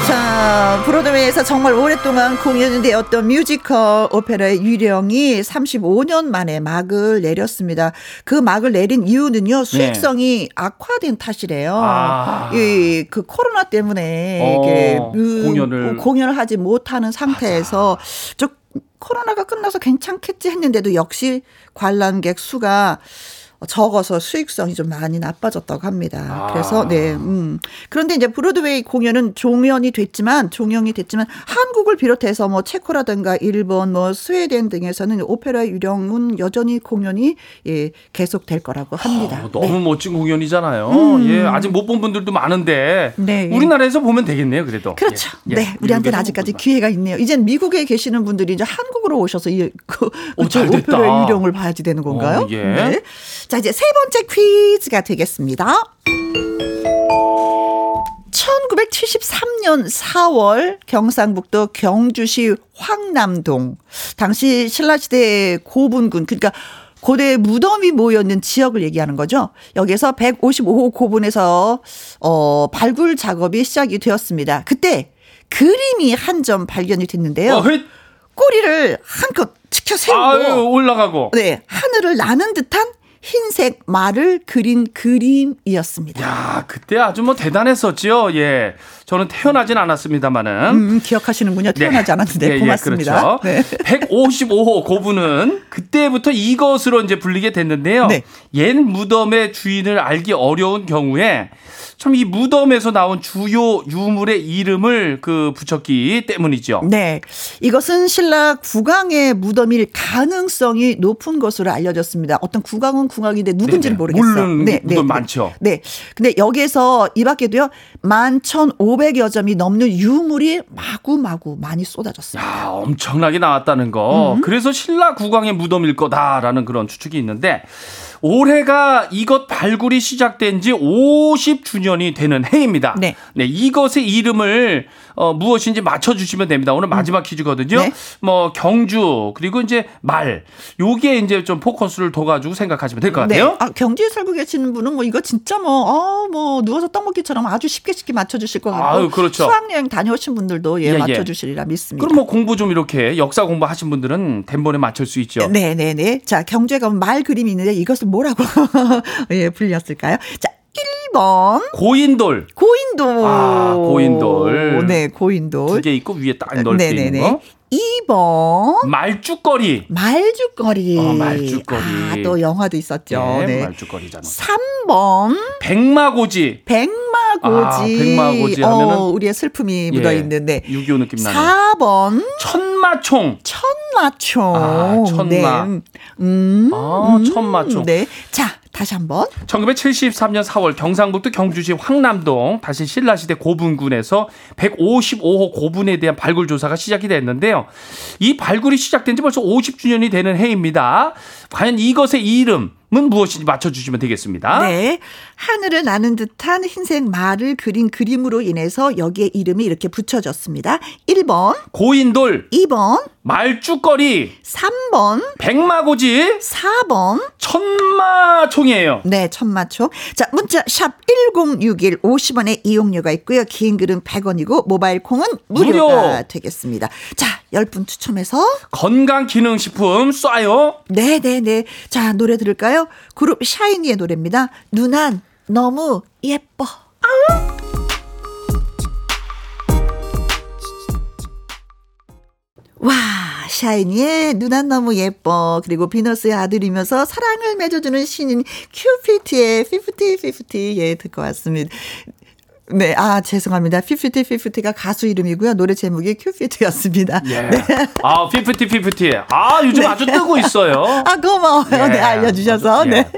A: 자, 브로드웨이에서 정말 오랫동안 공연이 되었던 뮤지컬 오페라의 유령이 35년 만에 막을 내렸습니다. 그 막을 내린 이유는요, 수익성이 악화된 탓이래요.
C: 네. 아.
A: 이, 그 코로나 때문에
C: 어,
A: 이게 그
C: 공연을.
A: 공연을 하지 못하는 상태에서 저 코로나가 끝나서 괜찮겠지 했는데도 역시 관람객 수가 적어서 수익성이 좀 많이 나빠졌다고 합니다.
C: 아.
A: 그래서 네, 음. 그런데 이제 브로드웨이 공연은 종연이 됐지만 종영이 됐지만 한국을 비롯해서 뭐 체코라든가 일본, 뭐 스웨덴 등에서는 오페라 유령은 여전히 공연이 예, 계속 될 거라고 합니다.
C: 어, 너무 멋진 공연이잖아요.
A: 음.
C: 예, 아직 못 본 분들도 많은데
A: 네.
C: 우리나라에서 보면 되겠네요. 그래도
A: 그렇죠.
C: 예, 예.
A: 네, 우리한테는 아직까지. 기회가 있네요. 이젠 미국에 계시는 분들이 이제 한국으로 오셔서 이 그,
C: 오, 잘 됐다.
A: 오페라 유령을 봐야지 되는 건가요?
C: 어, 예.
A: 네. 자, 이제 세 번째 퀴즈가 되겠습니다. 1973년 4월 경상북도 경주시 황남동 당시 신라시대 고분군 그러니까 고대 무덤이 모여있는 지역을 얘기하는 거죠. 여기서 155호 고분에서 어 발굴 작업이 시작이 되었습니다. 그때 그림이 한 점 발견이 됐는데요.
C: 어, 헷.
A: 꼬리를 한껏 치켜 세우고
C: 아유, 올라가고.
A: 네, 하늘을 나는 듯한 흰색 말을 그린 그림이었습니다.
C: 야, 그때 아주 뭐 대단했었지요. 예. 저는 태어나진 않았습니다만은.
A: 음, 기억하시는군요. 태어나지 않았는데
C: 예, 예,
A: 고맙습니다.
C: 그렇죠.
A: 네.
C: 155호 고분은 그때부터 이것으로 이제 불리게 됐는데요.
A: 네.
C: 옛 무덤의 주인을 알기 어려운 경우에 참 이 무덤에서 나온 주요 유물의 이름을 그 붙였기 때문이죠.
A: 네. 이것은 신라 국왕의 무덤일 가능성이 높은 것으로 알려졌습니다. 어떤 국왕은 국왕인데 누군지는
C: 네네.
A: 모르겠어요.
C: 모르는 무덤 많죠.
A: 네. 근데 여기에서 이 밖에도요. 11,500여 점이 넘는 유물이 마구마구 많이 쏟아졌습니다.
C: 야, 엄청나게 나왔다는 거.
A: 음.
C: 그래서 신라 국왕의 무덤일 거다라는 그런 추측이 있는데 올해가 이것 발굴이 시작된 지 50주년이 되는 해입니다.
A: 네.
C: 이것의 이름을 어, 무엇인지 맞춰주시면 됩니다. 오늘 마지막 퀴즈거든요.
A: 네.
C: 뭐 경주 그리고 이제 말 요게 이제 좀 포커스를 둬가지고 생각하시면 될 것 같아요.
A: 네. 아, 경주에 살고 계시는 분은 뭐 이거 진짜 뭐, 아, 뭐, 누워서 떡 먹기처럼 아주 쉽게 쉽게 맞춰주실 것 같고.
C: 아유, 그렇죠.
A: 수학여행 다녀오신 분들도 예,
C: 예, 예.
A: 맞춰주시리라 믿습니다.
C: 그럼 뭐 공부 좀 이렇게 역사 공부하신 분들은 덴번에 맞출 수 있죠.
A: 네네네. 자, 경주에 가면 말 그림이 있는데 이것을 뭐라고 예, 불렸을까요? 자, 1번.
C: 고인돌
A: 고인돌.
C: 아, 고인돌.
A: 네, 고인돌.
C: 두 개 있고 위에 딱 넓게 있는
A: 네네네.
C: 거.
A: 2번.
C: 말죽거리.
A: 말죽거리.
C: 어, 말죽거리.
A: 아, 또 영화도 있었죠.
C: 네,
A: 네.
C: 말죽거리잖아.
A: 3번.
C: 백마고지.
A: 백마고지.
C: 아, 백마고지 하면은
A: 어, 우리의 슬픔이 묻어 있는데.
C: 6.25 느낌 나네.
A: 4번.
C: 천마총.
A: 천마총.
C: 아, 천마.
A: 네. 음.
C: 아, 천마총.
A: 네. 자, 다시 한번.
C: 1973년 4월 경상북도 경주시 황남동 다시 신라시대 고분군에서 155호 고분에 대한 발굴 조사가 시작이 됐는데요. 이 발굴이 시작된 지 벌써 50주년이 되는 해입니다. 과연 이것의 이름 은 무엇인지 맞춰주시면 되겠습니다.
A: 네. 하늘을 나는 듯한 흰색 말을 그린 그림으로 인해서 여기에 이름이 이렇게 붙여졌습니다. 1번,
C: 고인돌,
A: 2번,
C: 말죽거리,
A: 3번,
C: 백마고지,
A: 4번.
C: 천마총이에요.
A: 네, 천마총. 자, 문자 샵 1061 50원의 이용료가 있고요. 긴 글은 100원이고 모바일 콩은 무료가
C: 무료.
A: 되겠습니다. 자, 10분 추첨해서
C: 건강 기능 식품 쏴요.
A: 네, 네, 네. 자, 노래 들을까요? 그룹 샤이니의 노래입니다. 누난 너무 예뻐. 와, 샤이니의 누난 너무 예뻐. 그리고 비너스의 아들이면서 사랑을 맺어주는 신인 큐피트의 50-50 예, 듣고 왔습니다. 네, 아, 죄송합니다. 피프티 피프티가 가수 이름이고요. 노래 제목이 큐피트였습니다.
C: 예. 아, 피프티 피프티. 아, 요즘 아주 뜨고 있어요.
A: 아, 고마워요.
C: 예.
A: 네, 알려주셔서.
C: 예.
A: 네.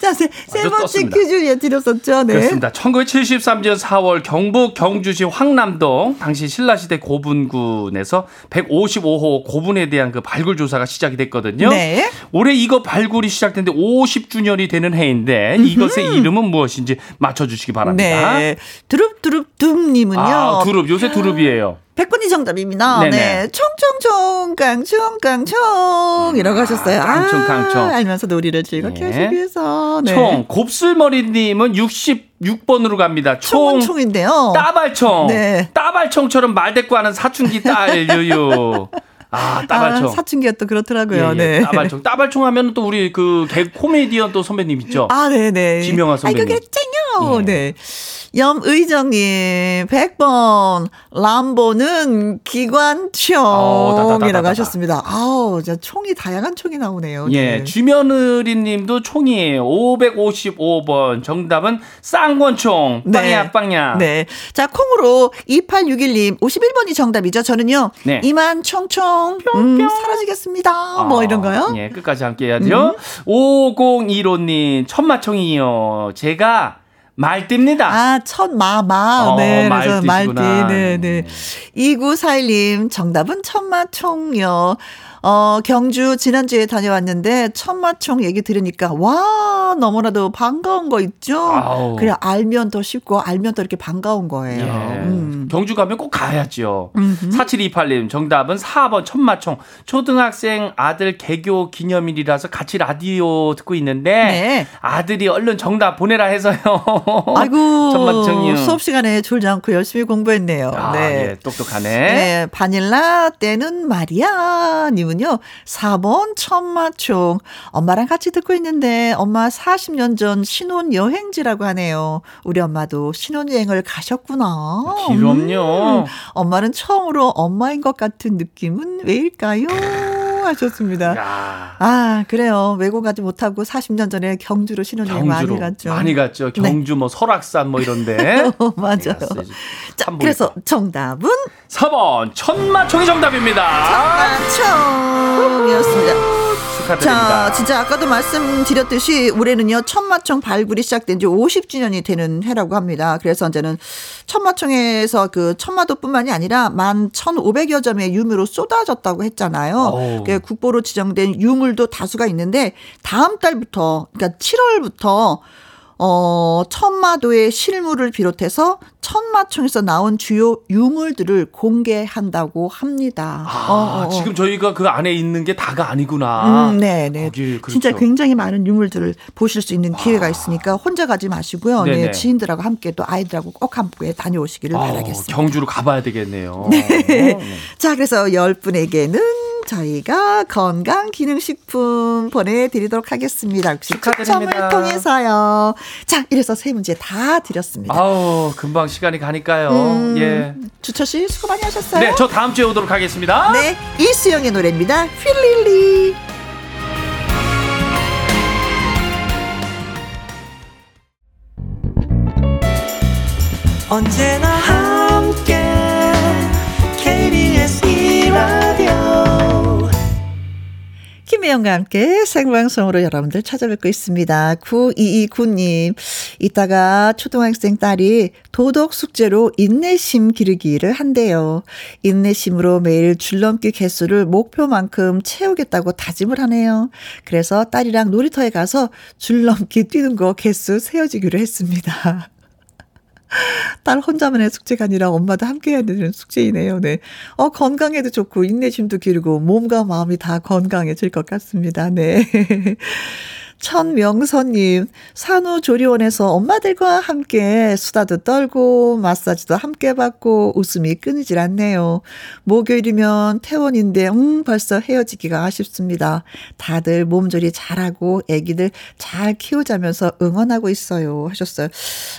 A: 자, 세, 세 번째. 퀴즈 예, 드렸었죠. 네.
C: 그렇습니다. 1973년 4월 경북 경주시 황남동 당시 신라시대 고분군에서 155호 고분에 대한 그 발굴 조사가 시작이 됐거든요.
A: 네.
C: 올해 이거 발굴이 시작된 데 50주년이 되는 해인데 이것의 이름은 무엇인지 맞춰주시기 바랍니다.
A: 네. 두릅두릅둠님은요.
C: 아, 두릅 요새 두릅이에요.
A: 백분이 정답입니다.
C: 네네.
A: 네. 총총총, 깡총, 깡총. 이라고 하셨어요.
C: 깡총,
A: 아,
C: 깡총.
A: 알면서 놀이를 즐겁게
C: 네.
A: 하시기 위해서. 네.
C: 총 곱슬머리님은 66번으로 갑니다. 총
A: 총인데요.
C: 따발총.
A: 네.
C: 따발총처럼 말 대꾸하는 사춘기 딸 유유. 아 따발총.
A: 아, 사춘기가 또 그렇더라고요.
C: 예, 예,
A: 네.
C: 따발총. 따발총 하면 또 우리 그 개 코미디언 또 선배님 있죠.
A: 아, 네네.
C: 김영하 선배님.
A: 아이고, 그랬잖요.
C: 예.
A: 네. 염의정님, 100번, 람보는
C: 어.
A: 기관총이라고 하셨습니다. 아우, 저 총이, 다양한 총이 나오네요.
C: 예,
A: 네.
C: 주면의리 님도 총이에요. 555번. 정답은 쌍권총.
A: 네.
C: 빵야, 빵야.
A: 네. 자, 콩으로 2861님, 51번이 정답이죠. 저는요,
C: 네.
A: 이만 총총, 음, 사라지겠습니다. 뭐 이런가요? 음.
C: 예, 끝까지 함께 해야죠. 5015님, 천마총이요. 제가 말띠입니다.
A: 아, 첫 마 마.
C: 어,
A: 네. 그래서 말띠. 네, 네. 2941님, 정답은 천마총요. 어, 경주 지난주에 다녀왔는데 천마총 얘기 들으니까 와, 너무나도 반가운 거 있죠?
C: 아우.
A: 그래, 알면 더 쉽고 알면 더 이렇게 반가운 거예요.
C: 예.
A: 음.
C: 경주 가면 꼭 가야죠. 4728님 정답은 4번 천마총. 초등학생 아들 개교 기념일이라서 같이 라디오 듣고 있는데
A: 네.
C: 아들이 얼른 정답 보내라 해서요.
A: 아이고,
C: 천마총이요.
A: 수업 시간에 졸지 않고 열심히 공부했네요.
C: 아,
A: 네.
C: 예, 똑똑하네.
A: 네, 바닐라 때는 말이야. 님은요, 4번 천마총. 엄마랑 같이 듣고 있는데, 엄마 40년 전 신혼 여행지라고 하네요. 우리 엄마도 신혼여행을 가셨구나.
C: 그럼요.
A: 음, 엄마는 처음으로 엄마인 것 같은 느낌은 왜일까요? 하셨습니다.
C: 야.
A: 아, 그래요. 외국 가지 못하고 40년 전에 경주로 신혼여행 많이 갔죠.
C: 많이 갔죠. 경주 뭐 설악산 뭐 이런데.
A: 어, 맞아요.
C: 갔어요.
A: 자,
C: 참
A: 그래서 정답은
C: 4번 천마총이 정답입니다.
A: 천마총이었습니다.
C: 축하드립니다.
A: 자, 진짜 아까도 말씀드렸듯이 올해는요, 천마총 발굴이 시작된 지 50주년이 되는 해라고 합니다. 그래서 이제는 천마총에서 그 천마도뿐만이 아니라 만 1,500여 점의 유물로 쏟아졌다고 했잖아요.
C: 어우.
A: 그 국보로 지정된 유물도 다수가 있는데 다음 달부터, 그러니까 7월부터 어, 천마도의 실물을 비롯해서 천마총에서 나온 주요 유물들을 공개한다고 합니다.
C: 아,
A: 어, 어, 어.
C: 지금 저희가 그 안에 있는 게 다가 아니구나.
A: 음, 네, 네.
C: 그렇죠.
A: 진짜 굉장히 많은 유물들을 보실 수 있는 기회가 있으니까 혼자 가지 마시고요. 네,
C: 네 네.
A: 지인들하고 함께 또 아이들하고 꼭 함께 다녀오시기를
C: 아우,
A: 바라겠습니다.
C: 경주로 가봐야 되겠네요. 네.
A: 자, 그래서 열 분에게는 저희가 건강 기능식품 보내드리도록 하겠습니다. 혹시
C: 축하드립니다.
A: 추첨을 통해서요. 자, 이래서 세 문제 다 드렸습니다.
C: 아우 금방 시간이 가니까요.
A: 음,
C: 예.
A: 주철 씨 수고 많이 하셨어요.
C: 네, 저 다음 주에 오도록 하겠습니다.
A: 네, 이수영의 노래입니다. 필릴리.
B: 언제나
A: 김혜영과 함께 생방송으로 여러분들 찾아뵙고 있습니다. 9229님, 이따가 초등학생 딸이 도덕 숙제로 인내심 기르기를 한대요. 인내심으로 매일 줄넘기 개수를 목표만큼 채우겠다고 다짐을 하네요. 그래서 딸이랑 놀이터에 가서 줄넘기 뛰는 거 개수 세워지기로 했습니다. 딸 혼자만의 숙제가 아니라 엄마도 함께 해야 되는 숙제이네요. 네. 어, 건강에도 좋고, 인내심도 기르고, 몸과 마음이 다 건강해질 것 같습니다. 네. 천명선님, 산후조리원에서 엄마들과 함께 수다도 떨고, 마사지도 함께 받고, 웃음이 끊이질 않네요. 목요일이면 퇴원인데, 음, 벌써 헤어지기가 아쉽습니다. 다들 몸조리 잘하고, 애기들 잘 키우자면서 응원하고 있어요. 하셨어요.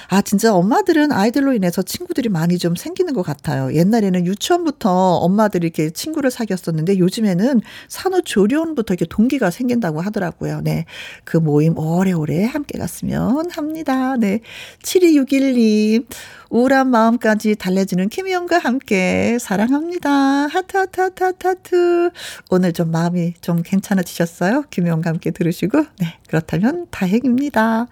A: 아, 진짜 엄마들은 아이들로 인해서 친구들이 많이 좀 생기는 것 같아요. 옛날에는 유치원부터 엄마들이 이렇게 친구를 사귀었었는데, 요즘에는 산후조리원부터 이렇게 동기가 생긴다고 하더라고요. 네. 그 모임 오래오래 함께 갔으면 합니다. 네. 7261님, 우울한 마음까지 달래주는 김희영과 함께 사랑합니다. 하트, 하트, 하트, 하트, 하트. 오늘 좀 마음이 좀 괜찮아지셨어요? 김희영과 함께 들으시고. 네. 그렇다면 다행입니다.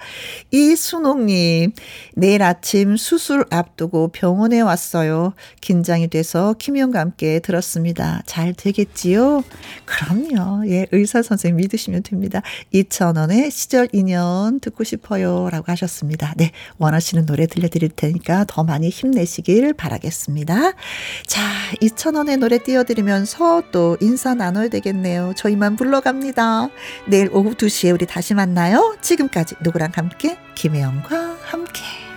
A: 이순옥님, 내일 아침 수술 앞두고 병원에 왔어요. 긴장이 돼서 김희영과 함께 들었습니다. 잘 되겠지요? 그럼요. 예, 의사 선생님 믿으시면 됩니다. 2,000원의 시절 인연 듣고 싶어요. 라고 하셨습니다. 네, 원하시는 노래 들려드릴 테니까 더 많이 힘내시길 바라겠습니다. 자, 2,000원의 노래 띄워드리면서 또 인사 나눠야 되겠네요. 저희만 불러갑니다. 내일 오후 2시에 우리 다시 만나요. 지금까지 누구랑 함께? 김혜영과 함께.